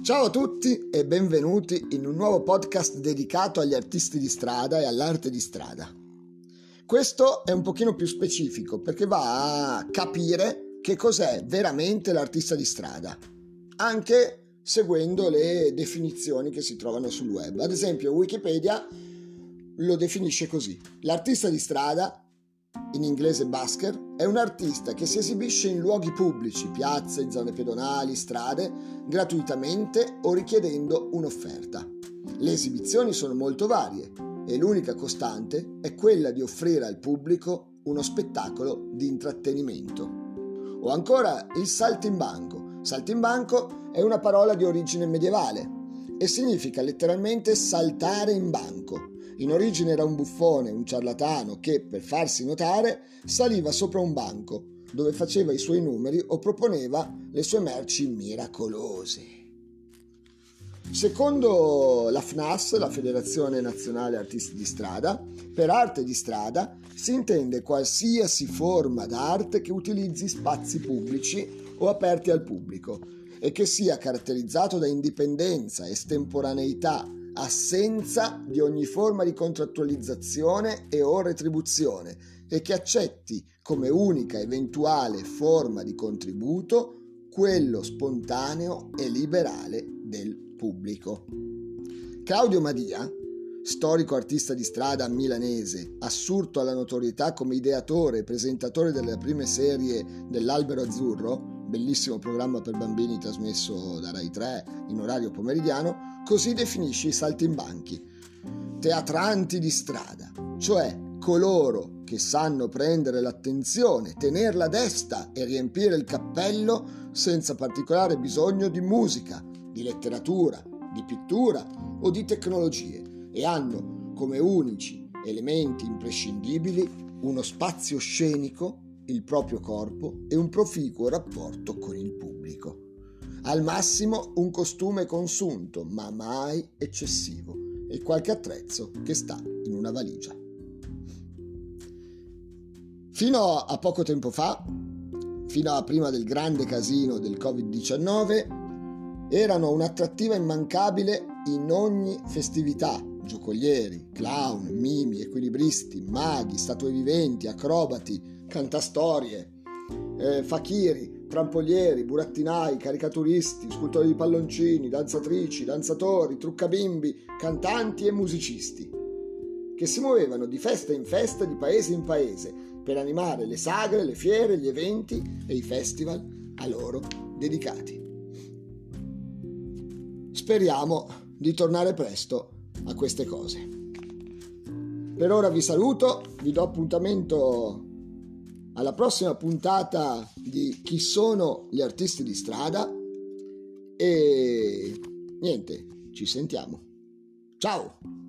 Ciao a tutti e benvenuti in un nuovo podcast dedicato agli artisti di strada e all'arte di strada. Questo è un pochino più specifico perché va a capire che cos'è veramente l'artista di strada, anche seguendo le definizioni che si trovano sul web. Ad esempio Wikipedia lo definisce così. L'artista di strada in inglese busker, è un artista che si esibisce in luoghi pubblici, piazze, zone pedonali, strade, gratuitamente o richiedendo un'offerta. Le esibizioni sono molto varie e l'unica costante è quella di offrire al pubblico uno spettacolo di intrattenimento. O ancora il saltimbanco. Saltimbanco è una parola di origine medievale e significa letteralmente saltare in banco in origine era un buffone, un ciarlatano che, per farsi notare, saliva sopra un banco, dove faceva i suoi numeri o proponeva le sue merci miracolose. Secondo la FNAS, la Federazione Nazionale Artisti di Strada, per arte di strada si intende qualsiasi forma d'arte che utilizzi spazi pubblici o aperti al pubblico e che sia caratterizzato da indipendenza, estemporaneità, assenza di ogni forma di contrattualizzazione e o retribuzione e che accetti come unica eventuale forma di contributo quello spontaneo e liberale del pubblico. Claudio Madia, storico artista di strada milanese, assurto alla notorietà come ideatore e presentatore delle prime serie dell'Albero Azzurro, bellissimo programma per bambini trasmesso da Rai 3 in orario pomeridiano, così definisce i saltimbanchi. Teatranti di strada, cioè coloro che sanno prendere l'attenzione, tenerla desta e riempire il cappello senza particolare bisogno di musica, di letteratura, di pittura o di tecnologie e hanno come unici elementi imprescindibili uno spazio scenico il proprio corpo e un proficuo rapporto con il pubblico. Al massimo un costume consunto, ma mai eccessivo, e qualche attrezzo che sta in una valigia. Fino a poco tempo fa, fino a prima del grande casino del Covid-19, erano un'attrattiva immancabile in ogni festività, giocolieri, clown, mimi, equilibristi, maghi, statue viventi, acrobati, cantastorie, eh, fakiri, trampolieri, burattinai, caricaturisti, scultori di palloncini, danzatrici, danzatori, truccabimbi, cantanti e musicisti, che si muovevano di festa in festa, di paese in paese, per animare le sagre, le fiere, gli eventi e i festival a loro dedicati. Speriamo di tornare presto a queste cose. Per ora vi saluto, vi do appuntamento alla prossima puntata di Chi sono gli artisti di strada e niente, ci sentiamo. Ciao!